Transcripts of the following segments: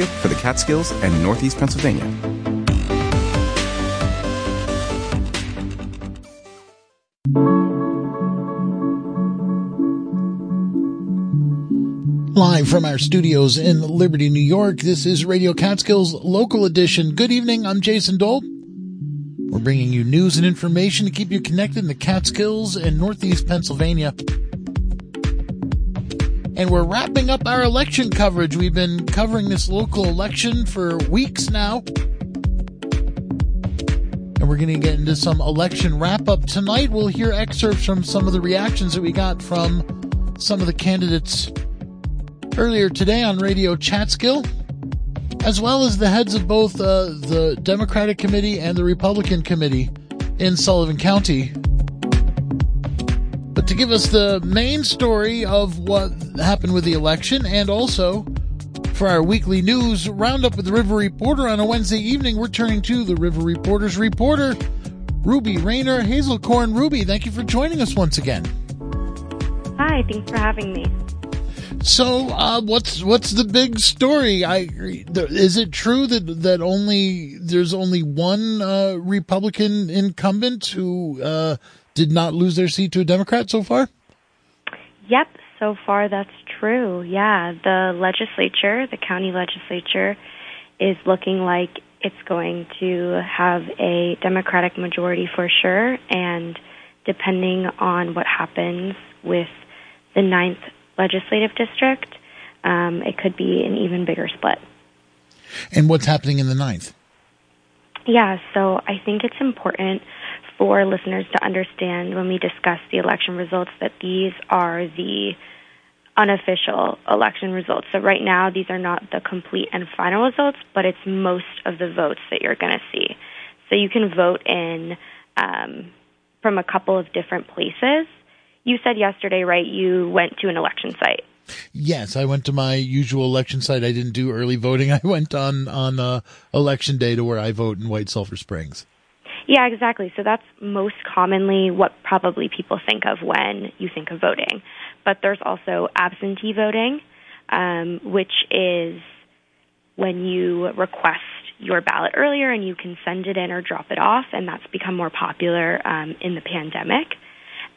for the Catskills and Northeast Pennsylvania. Live from our studios in Liberty, New York, this is Radio Catskills Local Edition. Good evening, I'm Jason Dole. We're bringing you news and information to keep you connected in the Catskills and Northeast Pennsylvania and we're wrapping up our election coverage. We've been covering this local election for weeks now. And we're going to get into some election wrap up tonight. We'll hear excerpts from some of the reactions that we got from some of the candidates earlier today on Radio Catskill, as well as the heads of both uh, the Democratic Committee and the Republican Committee in Sullivan County to give us the main story of what happened with the election and also for our weekly news roundup with the River Reporter on a Wednesday evening, we're turning to the River Reporter's reporter, Ruby Rayner Hazelcorn. Ruby, thank you for joining us once again. Hi, thanks for having me. So, uh, what's what's the big story? I is it true that that only there's only one uh, Republican incumbent who uh, did not lose their seat to a Democrat so far? Yep, so far that's true. Yeah, the legislature, the county legislature, is looking like it's going to have a Democratic majority for sure, and depending on what happens with the ninth legislative district, um, it could be an even bigger split. And what's happening in the ninth? Yeah, so I think it's important for listeners to understand when we discuss the election results that these are the unofficial election results. So right now, these are not the complete and final results, but it's most of the votes that you're going to see. So you can vote in um, from a couple of different places. You said yesterday, right? You went to an election site. Yes, I went to my usual election site. I didn't do early voting. I went on on uh, election day to where I vote in White Sulphur Springs. Yeah, exactly. So that's most commonly what probably people think of when you think of voting. But there's also absentee voting, um, which is when you request your ballot earlier and you can send it in or drop it off, and that's become more popular um, in the pandemic.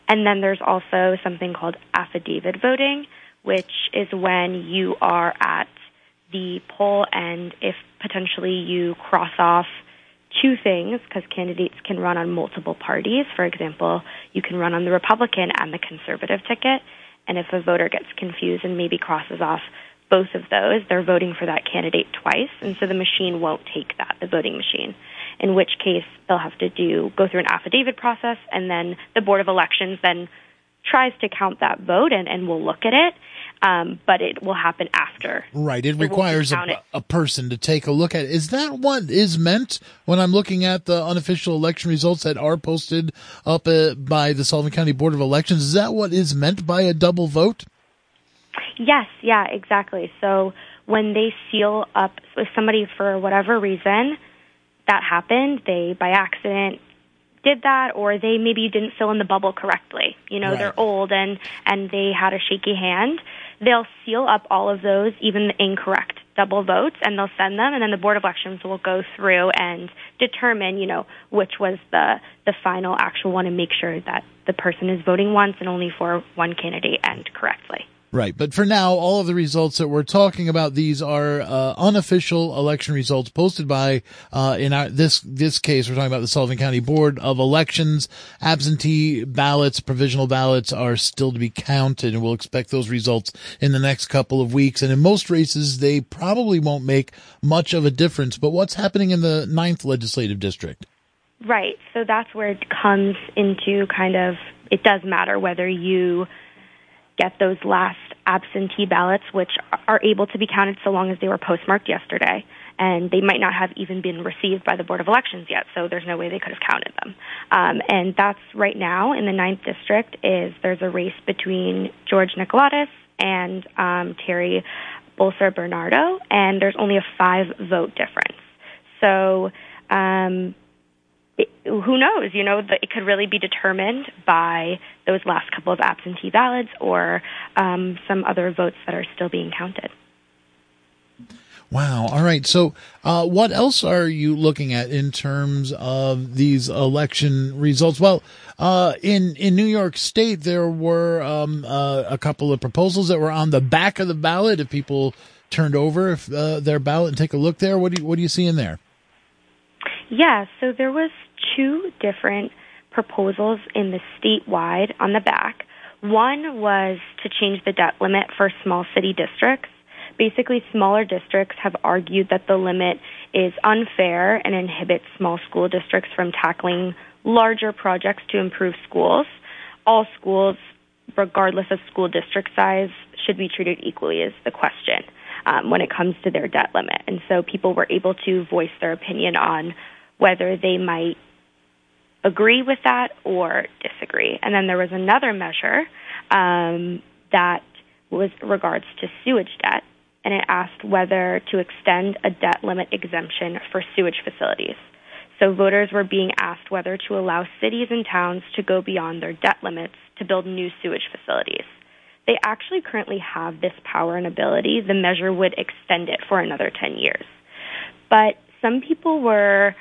And then there's also something called affidavit voting, which is when you are at the poll and if potentially you cross off two things because candidates can run on multiple parties. For example, you can run on the Republican and the conservative ticket. And if a voter gets confused and maybe crosses off both of those, they're voting for that candidate twice. And so the machine won't take that, the voting machine. In which case, they'll have to do go through an affidavit process, and then the Board of Elections then tries to count that vote and, and will look at it um, but it will happen after. Right. It, it requires a, a, person to take a look at. It. Is that what is meant when I'm looking at the unofficial election results that are posted up uh, by the Sullivan County Board of Elections? Is that what is meant by a double vote? Yes. Yeah. Exactly. So when they seal up, if somebody for whatever reason that happened, they by accident did that or they maybe didn't fill in the bubble correctly. You know, right. they're old and and they had a shaky hand. They'll seal up all of those, even the incorrect double votes, and they'll send them, and then the board of elections will go through and determine, you know, which was the the final actual one, and make sure that the person is voting once and only for one candidate and correctly. Right. But for now, all of the results that we're talking about, these are uh, unofficial election results posted by, uh, in our, this, this case, we're talking about the Sullivan County Board of Elections. Absentee ballots, provisional ballots are still to be counted and we'll expect those results in the next couple of weeks. And in most races, they probably won't make much of a difference. But what's happening in the ninth legislative district? Right. So that's where it comes into kind of, it does matter whether you get those last absentee ballots, which are able to be counted so long as they were postmarked yesterday. And they might not have even been received by the Board of Elections yet, so there's no way they could have counted them. Um, and that's right now in the ninth district is there's a race between George Nikolatis and um, Terry Bolser Bernardo, and there's only a five vote difference. So um, who knows? You know, it could really be determined by those last couple of absentee ballots or um, some other votes that are still being counted. Wow. All right. So, uh, what else are you looking at in terms of these election results? Well, uh, in in New York State, there were um, uh, a couple of proposals that were on the back of the ballot. If people turned over if, uh, their ballot and take a look there, what do you, what do you see in there? Yeah. So there was two different proposals in the statewide on the back. One was to change the debt limit for small city districts. Basically, smaller districts have argued that the limit is unfair and inhibits small school districts from tackling larger projects to improve schools. All schools, regardless of school district size, should be treated equally, is the question um, when it comes to their debt limit. And so people were able to voice their opinion on whether they might agree with that or disagree. And then there was another measure um, that was regards to sewage debt, and it asked whether to extend a debt limit exemption for sewage facilities. So voters were being asked whether to allow cities and towns to go beyond their debt limits to build new sewage facilities. They actually currently have this power and ability. The measure would extend it for another 10 years. But some people were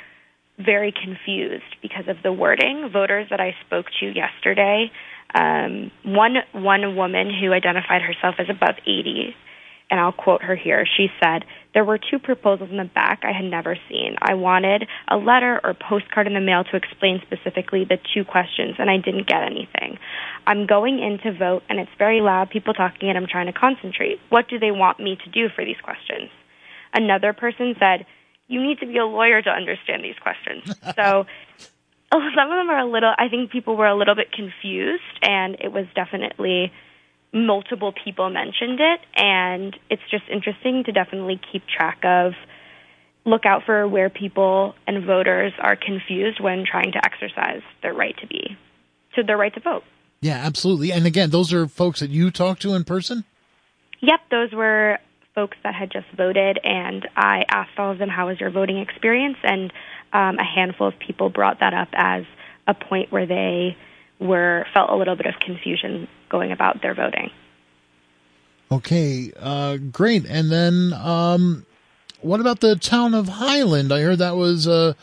very confused because of the wording. Voters that I spoke to yesterday, um, one one woman who identified herself as above 80, and I'll quote her here. She said, "There were two proposals in the back I had never seen. I wanted a letter or postcard in the mail to explain specifically the two questions, and I didn't get anything. I'm going in to vote, and it's very loud, people talking, and I'm trying to concentrate. What do they want me to do for these questions?" Another person said you need to be a lawyer to understand these questions. so some of them are a little, I think people were a little bit confused, and it was definitely multiple people mentioned it, and it's just interesting to definitely keep track of. Look out for where people and voters are confused when trying to exercise their right to be, to their right to vote. Yeah, absolutely. And again, those are folks that you talked to in person? Yep, those were folks that had just voted, and I asked all of them, "How was your voting experience?" And um, a handful of people brought that up as a point where they were felt a little bit of confusion going about their voting. Okay, uh, great. And then, um, what about the town of Highland? I heard that was a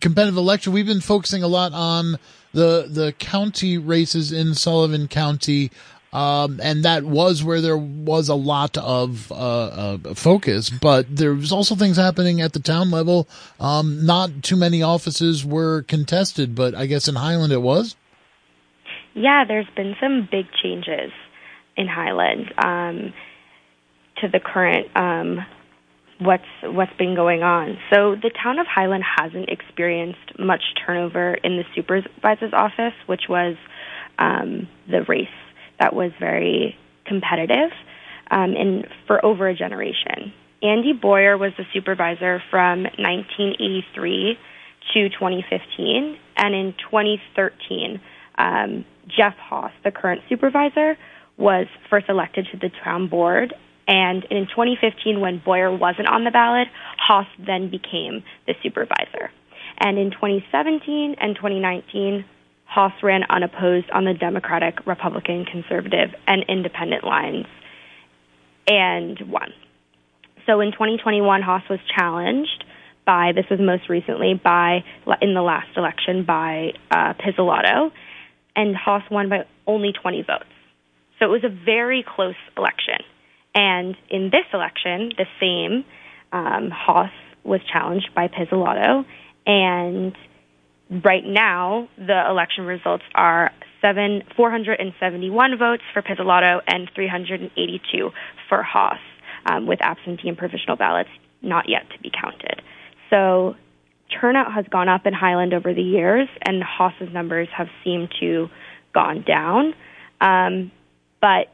competitive election. We've been focusing a lot on the the county races in Sullivan County. Um, and that was where there was a lot of uh, uh, focus. But there was also things happening at the town level. Um, not too many offices were contested, but I guess in Highland it was. Yeah, there's been some big changes in Highland um, to the current um, what's what's been going on. So the town of Highland hasn't experienced much turnover in the supervisor's office, which was um, the race that was very competitive um, and for over a generation. Andy Boyer was the supervisor from 1983 to 2015, and in 2013, um, Jeff Haas, the current supervisor, was first elected to the town board. And in 2015, when Boyer wasn't on the ballot, Haas then became the supervisor. And in 2017 and 2019, Haas ran unopposed on the Democratic, Republican, Conservative, and Independent lines and won. So in 2021, Haas was challenged by, this was most recently, by, in the last election, by uh, Pizzolatto, and Haas won by only 20 votes. So it was a very close election. And in this election, the same, um, Haas was challenged by Pizzolatto, and right now, the election results are seven, 471 votes for Pizzolatto and 382 for Haas, um, with absentee and provisional ballots not yet to be counted. So turnout has gone up in Highland over the years, and Haas's numbers have seemed to gone down. Um, but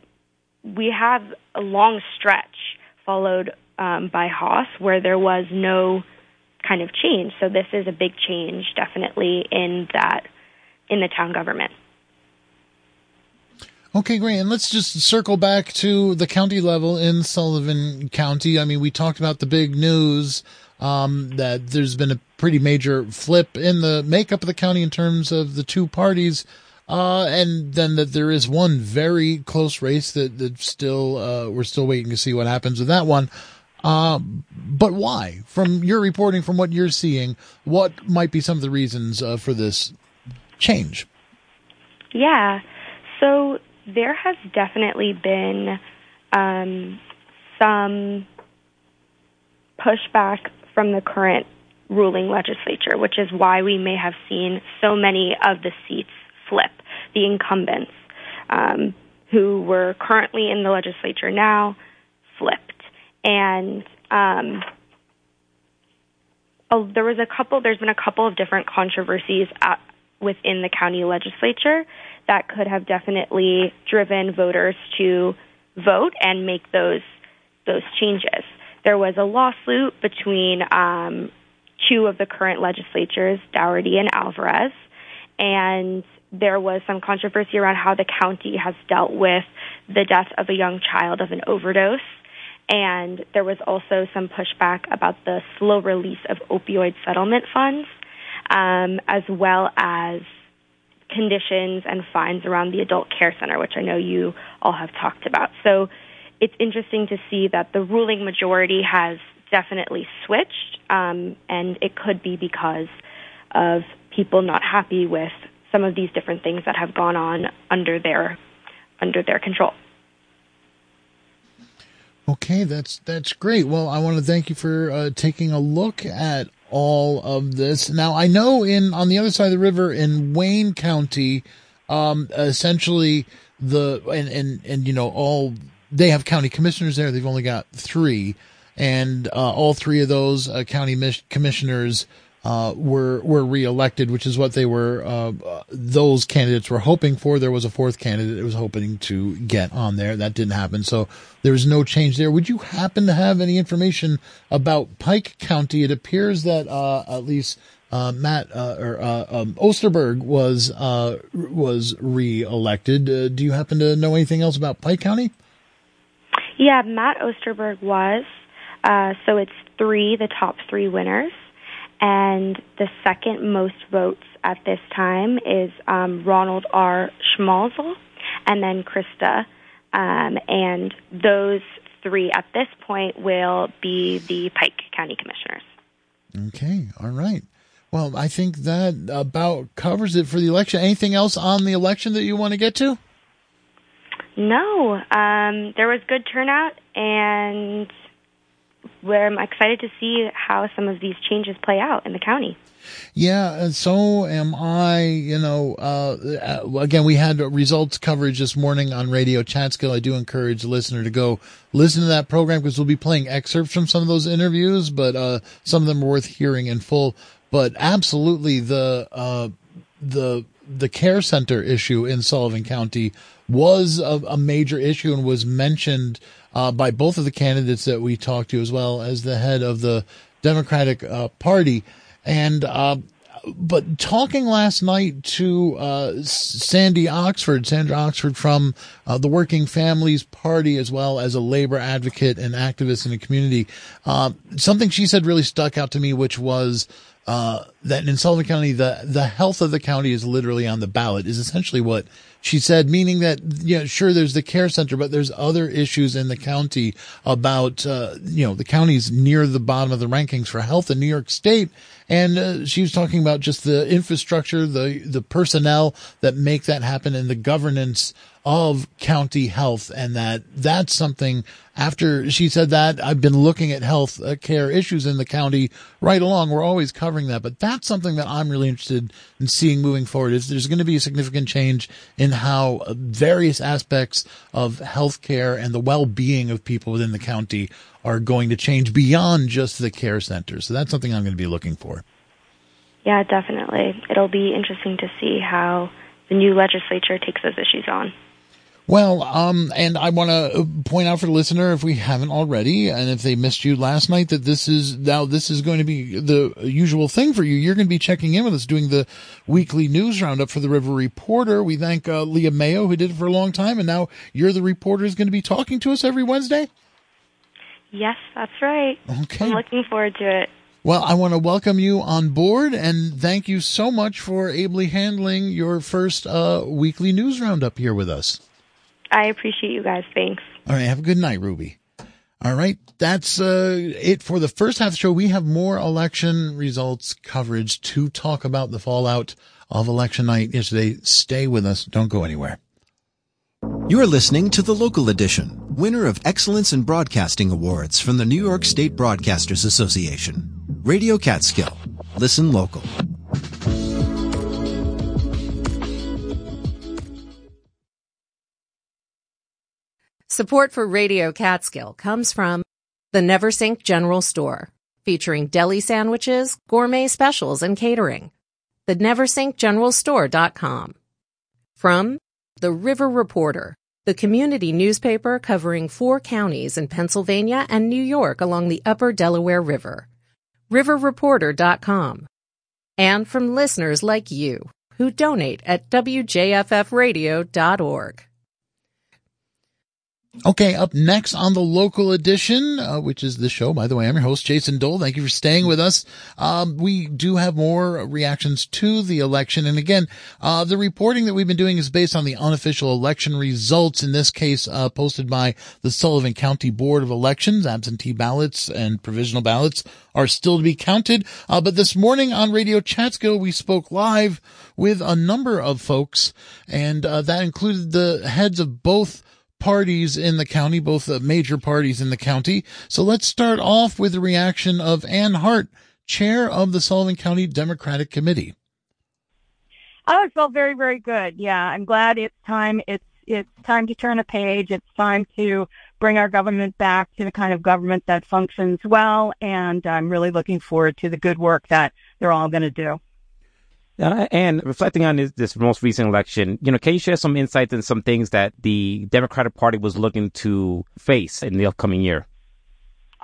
we have a long stretch followed um, by Haas where there was no kind of change. So this is a big change, definitely in that in the town government. Okay, great. And let's just circle back to the county level in Sullivan County. I mean, we talked about the big news um, that there's been a pretty major flip in the makeup of the county in terms of the two parties. Uh, and then that there is one very close race that, that still, uh, we're still waiting to see what happens with that one. Uh, but why? From your reporting, from what you're seeing, what might be some of the reasons uh, for this change? Yeah. So there has definitely been um, some pushback from the current ruling legislature, which is why we may have seen so many of the seats flip. The incumbents um, who were currently in the legislature now. And um, oh, there was a couple, there's been a couple of different controversies at, within the county legislature that could have definitely driven voters to vote and make those those changes. There was a lawsuit between um, two of the current legislatures, Doherty and Alvarez, and there was some controversy around how the county has dealt with the death of a young child of an overdose. And there was also some pushback about the slow release of opioid settlement funds, um, as well as conditions and fines around the adult care center, which I know you all have talked about. So it's interesting to see that the ruling majority has definitely switched, um, and it could be because of people not happy with some of these different things that have gone on under their under their control. Okay, that's that's great. Well, I want to thank you for uh, taking a look at all of this. Now, I know in on the other side of the river in Wayne County, um, essentially the and and and you know all they have county commissioners there. They've only got three, and uh, all three of those uh, county mis- commissioners uh, were were reelected, which is what they were. Uh, those candidates were hoping for. There was a fourth candidate that was hoping to get on there. That didn't happen, so there was no change there. Would you happen to have any information about Pike County? It appears that uh, at least. Uh, Matt uh, or um, Osterberg was was reelected. do you happen to know anything else about Pike County? Yeah, Matt Osterberg was. so it's three, the top three winners and the second most votes at this time is um, Ronald R. Schmalzle, and then Krista. Um, and those three at this point will be the Pike County Commissioners. Okay, all right. Well, I think that about covers it for the election. Anything else on the election that you want to get to? No, um, there was good turnout, and where I'm excited to see how some of these changes play out in the county. Yeah, so am I. You know, uh, uh, again, we had results coverage this morning on Radio Catskill. I do encourage the listener to go listen to that program because we'll be playing excerpts from some of those interviews, but uh, some of them are worth hearing in full. But absolutely, the uh, the the care center issue in Sullivan County was a, a major issue and was mentioned uh, by both of the candidates that we talked to, as well as the head of the Democratic uh, Party. And uh, but talking last night to uh, Sandy Oxford, Sandra Oxford from uh, the Working Families Party, as well as a labor advocate and activist in the community, uh, something she said really stuck out to me, which was uh, that in Sullivan County, the, the health of the county is literally on the ballot is essentially what she said, meaning that, yeah, sure, there's the care center, but there's other issues in the county about, uh, you know, the county's near the bottom of the rankings for health in New York State. And uh, she was talking about just the infrastructure, the, the personnel that make that happen and the governance of county health and that that's something after she said that I've been looking at health uh, care issues in the county right along. We're always covering that, but that's something that I'm really interested in seeing moving forward is there's going to be a significant change in how uh, various aspects of health care and the well-being of people within the county are going to change beyond just the care centers. So that's something I'm going to be looking for. Yeah, definitely. It'll be interesting to see how the new legislature takes those issues on. Well, um, and I want to point out for the listener, if we haven't already, and if they missed you last night, that this is now this is going to be the usual thing for you. You're going to be checking in with us, doing the weekly news roundup for the River Reporter. We thank uh, Leah Mayo, who did it for a long time, and now you're the reporter is going to be talking to us every Wednesday. Yes, that's right. Okay, I'm looking forward to it. Well, I want to welcome you on board and thank you so much for ably handling your first uh, weekly news roundup here with us. I appreciate you guys. Thanks. All right. Have a good night, Ruby. All right. That's uh, it for the first half of the show. We have more election results coverage to talk about the fallout of election night yesterday. Stay with us. Don't go anywhere. You are listening to the local edition, winner of Excellence in Broadcasting Awards from the New York State Broadcasters Association. Radio Catskill. Listen local. Support for Radio Catskill comes from the Neversink General Store, featuring deli sandwiches, gourmet specials, and catering. The NeversinkGeneralStore.com. From the River Reporter, the community newspaper covering four counties in Pennsylvania and New York along the upper Delaware River. RiverReporter.com. And from listeners like you who donate at WJFFradio.org. Okay, up next on the local edition, uh, which is the show. By the way, I'm your host, Jason Dole. Thank you for staying with us. Um, we do have more reactions to the election. And again, uh, the reporting that we've been doing is based on the unofficial election results. In this case, uh, posted by the Sullivan County Board of Elections. Absentee ballots and provisional ballots are still to be counted. Uh, but this morning on Radio Catskill, we spoke live with a number of folks, and uh, that included the heads of both parties in the county, both the major parties in the county. So let's start off with the reaction of Ann Hart, chair of the Sullivan County Democratic Committee. Oh, it felt very, very good. Yeah, I'm glad it's time. It's it's time to turn a page. It's time to bring our government back to the kind of government that functions well. And I'm really looking forward to the good work that they're all going to do. Uh, and reflecting on this, this, most recent election, you know, can you share some insights and some things that the Democratic Party was looking to face in the upcoming year?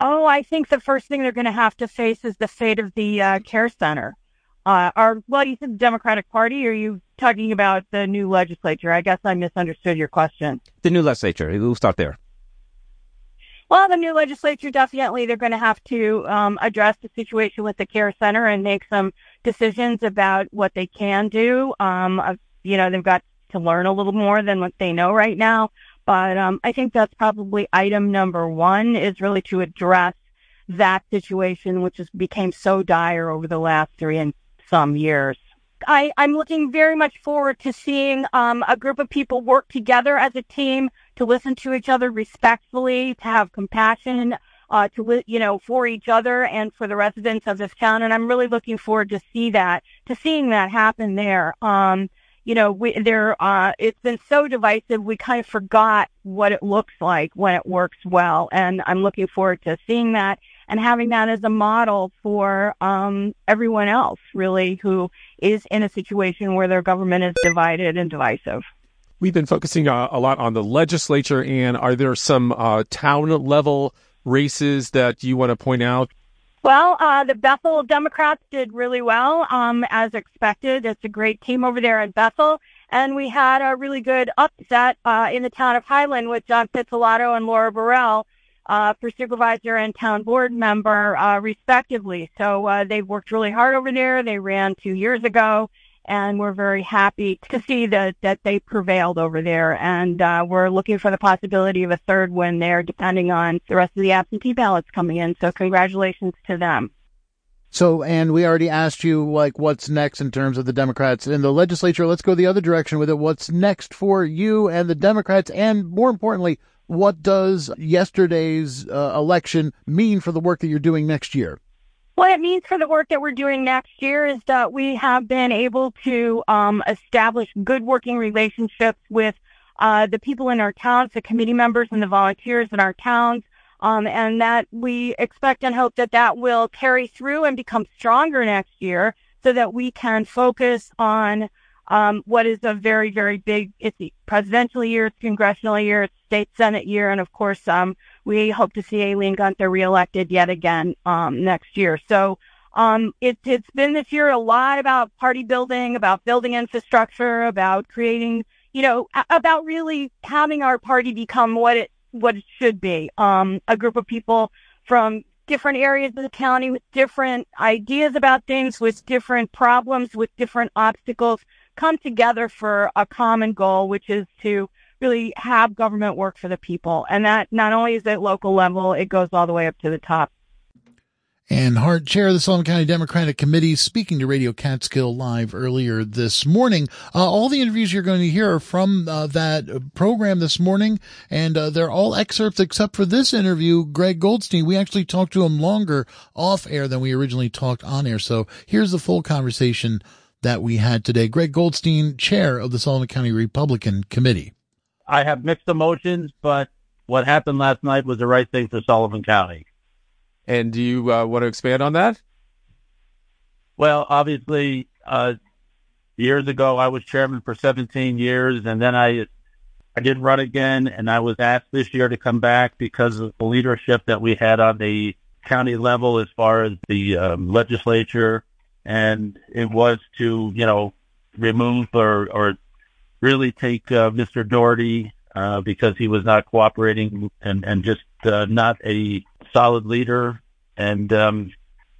Oh, I think the first thing they're going to have to face is the fate of the uh, care center. Uh, are well, you said the Democratic Party. Are you talking about the new legislature? I guess I misunderstood your question. The new legislature. We'll start there. Well, the new legislature definitely they're going to have to um, address the situation with the care center and make some decisions about what they can do. Um, uh, you know, they've got to learn a little more than what they know right now. But um, I think that's probably item number one is really to address that situation, which has became so dire over the last three and some years. I, I'm looking very much forward to seeing um, a group of people work together as a team to listen to each other respectfully, to have compassion, uh, to you know for each other and for the residents of this town. And I'm really looking forward to see that, to seeing that happen there. Um, you know, we, there, uh, it's been so divisive. We kind of forgot what it looks like when it works well. And I'm looking forward to seeing that and having that as a model for, um, everyone else really who is in a situation where their government is divided and divisive. We've been focusing uh, a lot on the legislature and are there some, uh, town level races that you want to point out? Well, uh, the Bethel Democrats did really well, um, as expected. It's a great team over there at Bethel. And we had a really good upset uh, in the town of Highland with John Pizzolato and Laura Burrell uh, for supervisor and town board member, uh, respectively. So uh, they've worked really hard over there. They ran two years ago, and we're very happy to see that that they prevailed over there. And uh, we're looking for the possibility of a third win there, depending on the rest of the absentee ballots coming in. So congratulations to them. So, and we already asked you like what's next in terms of the Democrats in the legislature. Let's go the other direction with it. What's next for you and the Democrats, and more importantly, what does yesterday's uh, election mean for the work that you're doing next year? What it means for the work that we're doing next year is that we have been able to um, establish good working relationships with uh, the people in our towns, the committee members and the volunteers in our towns, um, and that we expect and hope that that will carry through and become stronger next year so that we can focus on um, what is a very, very big, it's the presidential year, it's congressional year, it's state senate year, and of course, um, we hope to see Aileen Gunther reelected yet again um, next year. So um, it, it's been this year a lot about party building, about building infrastructure, about creating, you know, about really having our party become what it what it should be. Um, a group of people from different areas of the county with different ideas about things, with different problems, with different obstacles, come together for a common goal, which is to really have government work for the people. And that not only is at local level, it goes all the way up to the top. Ann Hart, chair of the Sullivan County Democratic Committee, speaking to Radio Catskill Live earlier this morning. Uh, all the interviews you're going to hear are from uh, that program this morning, and uh, they're all excerpts except for this interview. Greg Goldstein, we actually talked to him longer off air than we originally talked on air. So here's the full conversation that we had today. Greg Goldstein, chair of the Sullivan County Republican Committee. I have mixed emotions, but what happened last night was the right thing for Sullivan County. And do you uh, want to expand on that? Well, obviously, uh, years ago I was chairman for 17 years, and then I I did run again, and I was asked this year to come back because of the leadership that we had on the county level as far as the um, legislature, and it was to you know remove or or really take uh, Mr. Doherty uh, because he was not cooperating and and just uh, not a solid leader, and um,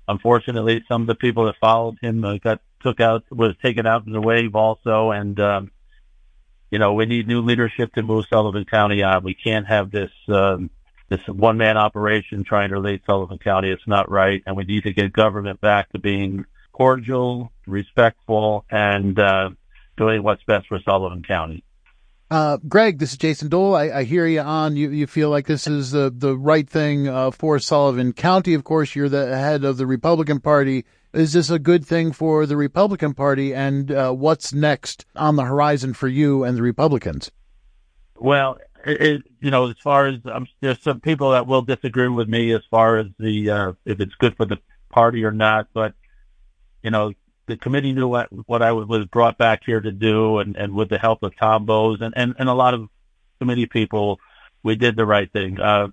unfortunately, some of the people that followed him uh, got took out was taken out in the wave also, and um, you know we need new leadership to move Sullivan County on. We can't have this um, this one man operation trying to lead Sullivan County. It's not right, and we need to get government back to being cordial, respectful, and uh, doing what's best for Sullivan County. Uh, Greg, this is Jason Dole. I, I, hear you on. You, you feel like this is the, the right thing uh, for Sullivan County. Of course, you're the head of the Republican Party. Is this a good thing for the Republican Party? And uh, what's next on the horizon for you and the Republicans? Well, it, it, you know, as far as um, there's some people that will disagree with me as far as the uh, if it's good for the party or not, but you know, the committee knew what, what I was brought back here to do, and, and with the help of Tom Bowes and, and, and a lot of committee people, we did the right thing. Uh,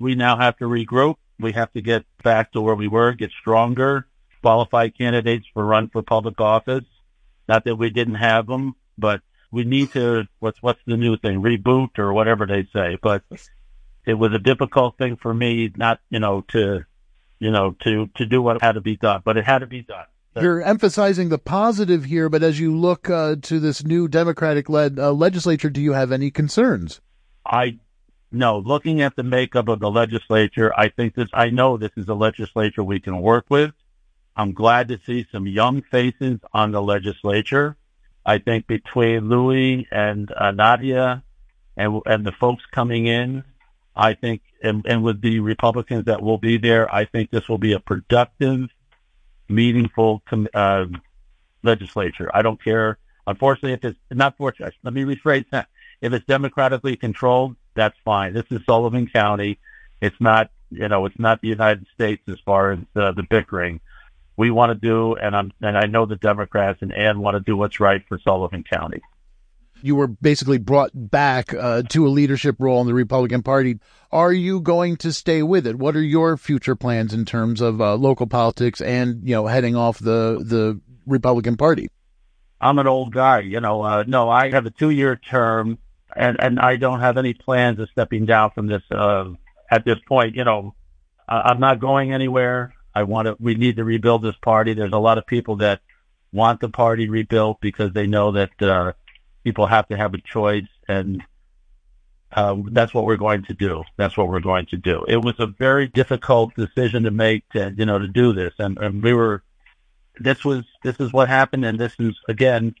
we now have to regroup. We have to get back to where we were, get stronger, qualify candidates for run for public office. Not that we didn't have them, but we need to, what's, what's the new thing? Reboot or whatever they say. But it was a difficult thing for me not, you know, to, you know, to, to do what had to be done, but it had to be done. You're emphasizing the positive here, but as you look uh, to this new Democratic-led uh, legislature, do you have any concerns? I no. Looking at the makeup of the legislature, I think this. I know this is a legislature we can work with. I'm glad to see some young faces on the legislature. I think between Louis and uh, Nadia and and the folks coming in, I think, and, and with the Republicans that will be there, I think this will be a productive meaningful uh, legislature. I don't care. Unfortunately, if it's not fortunate, let me rephrase that. If it's democratically controlled, that's fine. This is Sullivan County. It's not, you know, it's not the United States as far as uh, the bickering. We want to do, and I'm, and I know the Democrats and Ann want to do what's right for Sullivan County you were basically brought back uh, to a leadership role in the Republican Party. Are you going to stay with it? What are your future plans in terms of uh, local politics and you know heading off the the Republican Party? I'm an old guy, you know. Uh, no, I have a two year term, and and I don't have any plans of stepping down from this uh, at this point. You know, I'm not going anywhere. I want to. We need to rebuild this party. There's a lot of people that want the party rebuilt because they know that uh, people have to have a choice, and uh, that's what we're going to do. That's what we're going to do. It was a very difficult decision to make, to, you know, to do this, and, and we were. This was this is what happened, and this is again.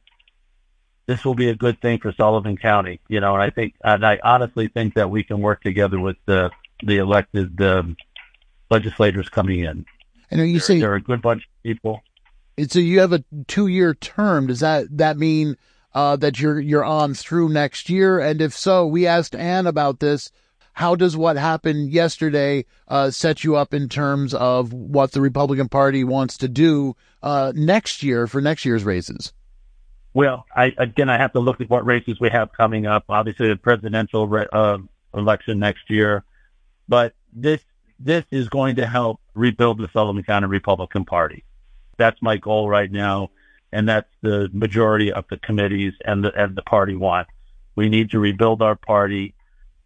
This will be a good thing for Sullivan County, you know, and I think, and I honestly think that we can work together with the the elected um, legislators coming in. I know you they're, say they're a good bunch of people. And So you have a two year term. Does that that mean uh, that you're you're on through next year? And if so, we asked Ann about this. How does what happened yesterday uh, set you up in terms of what the Republican Party wants to do uh, next year for next year's races? Well, I, again, I have to look at what races we have coming up. Obviously, the presidential re- uh, election next year, but this this is going to help rebuild the Sullivan County Republican Party. That's my goal right now and that's the majority of the committees and the and the party want. We need to rebuild our party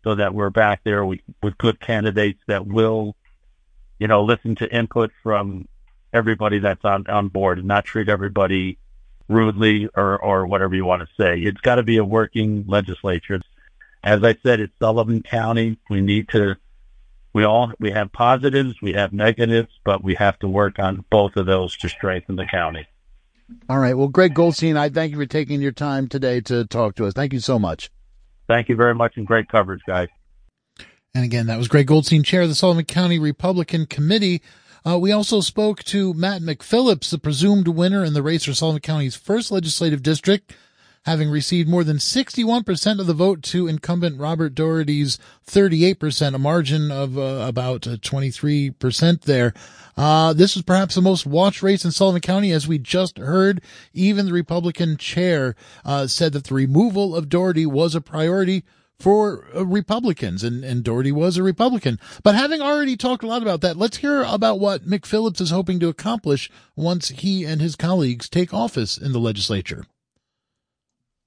so that we're back there with, with good candidates that will, you know, listen to input from everybody that's on, on board and not treat everybody rudely or, or whatever you want to say. It's got to be a working legislature. as I said, it's Sullivan County. We need to, we all, we have positives, we have negatives, but we have to work on both of those to strengthen the county. All right. Well, Greg Goldstein, I thank you for taking your time today to talk to us. Thank you so much. Thank you very much and great coverage, guys. And again, that was Greg Goldstein, chair of the Sullivan County Republican Committee. Uh, we also spoke to Matt McPhillips, the presumed winner in the race for Sullivan County's first legislative district, having received more than 61% of the vote to incumbent Robert Doherty's 38%, a margin of uh, about 23% uh, there. Uh, this was perhaps the most watched race in Sullivan County, as we just heard. Even the Republican chair uh, said that the removal of Doherty was a priority for uh, Republicans, and, and Doherty was a Republican. But having already talked a lot about that, let's hear about what McPhillips is hoping to accomplish once he and his colleagues take office in the legislature.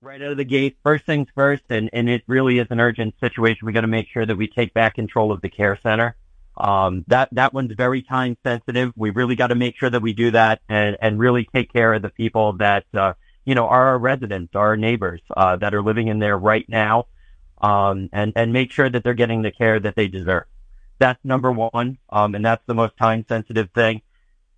Right out of the gate, first things first, and, and it really is an urgent situation. We got to make sure that we take back control of the care center. Um, that, that one's very time sensitive. We really got to make sure that we do that and, and really take care of the people that, uh, you know, are our residents, our neighbors, uh, that are living in there right now. Um, and, and make sure that they're getting the care that they deserve. That's number one. Um, and that's the most time sensitive thing.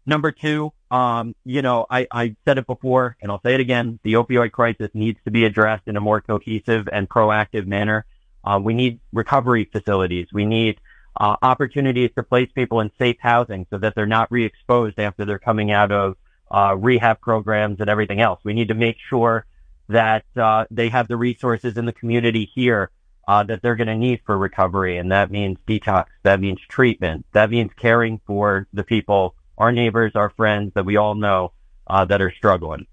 Number two, um, you know, I, I said it before and I'll say it again. The opioid crisis needs to be addressed in a more cohesive and proactive manner. Uh, we need recovery facilities. We need uh, opportunities to place people in safe housing so that they're not re-exposed after they're coming out of uh, rehab programs and everything else. We need to make sure that uh, they have the resources in the community here uh, that they're going to need for recovery, and that means detox, that means treatment, that means caring for the people, our neighbors, our friends that we all know uh, that are struggling.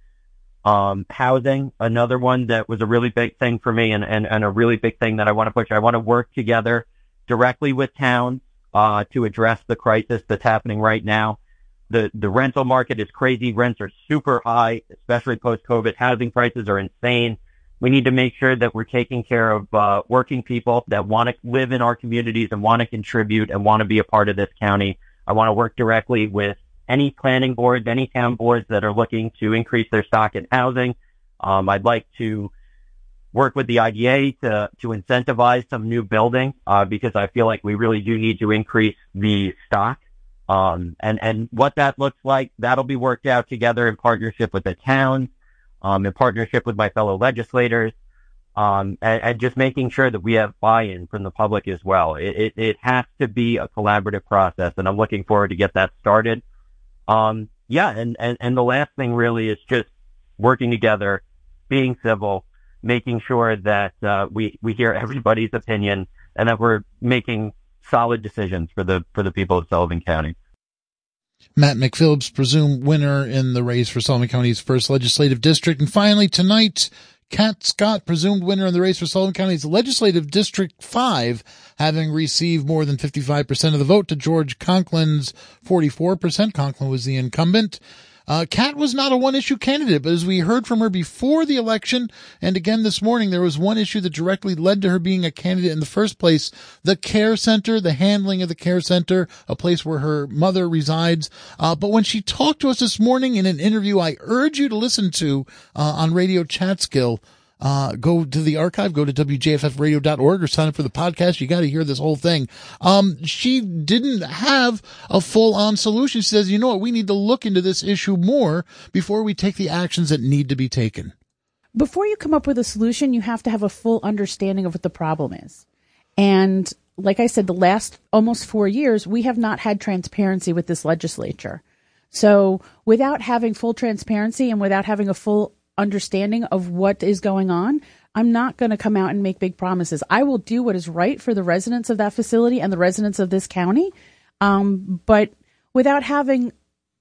Um, housing, another one that was a really big thing for me, and, and, and a really big thing that I want to push. I want to work together directly with towns uh, to address the crisis that's happening right now. The the rental market is crazy. Rents are super high, especially post COVID. Housing prices are insane. We need to make sure that we're taking care of uh, working people that want to live in our communities and want to contribute and want to be a part of this county. I want to work directly with any planning boards, any town boards that are looking to increase their stock in housing. Um, I'd like to work with the IDA to, to incentivize some new building, uh, because I feel like we really do need to increase the stock. Um, and, and what that looks like, that'll be worked out together in partnership with the towns, um, in partnership with my fellow legislators, um, and, and, just making sure that we have buy-in from the public as well. It, it, it, has to be a collaborative process, and I'm looking forward to get that started. Um, yeah, and, and, and the last thing really is just working together, being civil, making sure that uh, we we hear everybody's opinion and that we're making solid decisions for the for the people of Sullivan County. Matt McPhillips, presumed winner in the race for Sullivan County's first legislative district. And finally, tonight, Kat Scott, presumed winner in the race for Sullivan County's legislative district five, having received more than 55% of the vote to George Conklin's 44%. Conklin was the incumbent. Uh, Kat was not a one issue candidate, but as we heard from her before the election and again this morning, there was one issue that directly led to her being a candidate in the first place. The care center, the handling of the care center, a place where her mother resides. Uh, but when she talked to us this morning in an interview I urge you to listen to, uh, on Radio Catskill, uh, go to the archive, go to wjffradio.org or sign up for the podcast. You got to hear this whole thing. Um, she didn't have a full on solution. She says, you know what? We need to look into this issue more before we take the actions that need to be taken. Before you come up with a solution, you have to have a full understanding of what the problem is. And like I said, the last almost four years, we have not had transparency with this legislature. So without having full transparency and without having a full understanding of what is going on, I'm not going to come out and make big promises. I will do what is right for the residents of that facility and the residents of this county. Um, but without having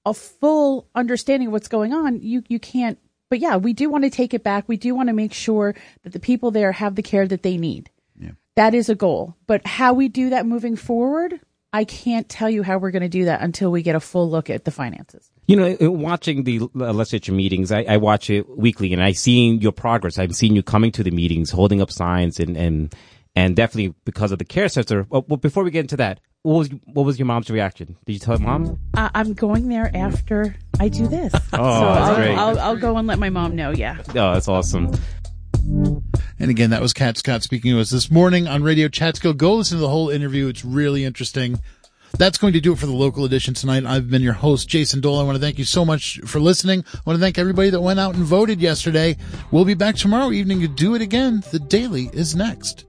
a full understanding of what's going on, you, you can't. But yeah, we do want to take it back. We do want to make sure that the people there have the care that they need. Yeah. That is a goal. But how we do that moving forward, I can't tell you how we're going to do that until we get a full look at the finances. You know, uh, watching the uh, legislature meetings, I, I watch it weekly, and I seen your progress. I've seen you coming to the meetings, holding up signs, and and and definitely because of the care center. Uh, well, before we get into that, what was what was your mom's reaction? Did you tell your mom? Uh, I'm going there after I do this. Oh, so that's I'll, great. I'll, I'll go and let my mom know. Yeah. Oh, that's awesome. And again, that was Kat Scott speaking to us this morning on Radio Catskill. Go listen to the whole interview. It's really interesting. That's going to do it for the local edition tonight. I've been your host, Jason Dole. I want to thank you so much for listening. I want to thank everybody that went out and voted yesterday. We'll be back tomorrow evening to do it again. The Daily is next.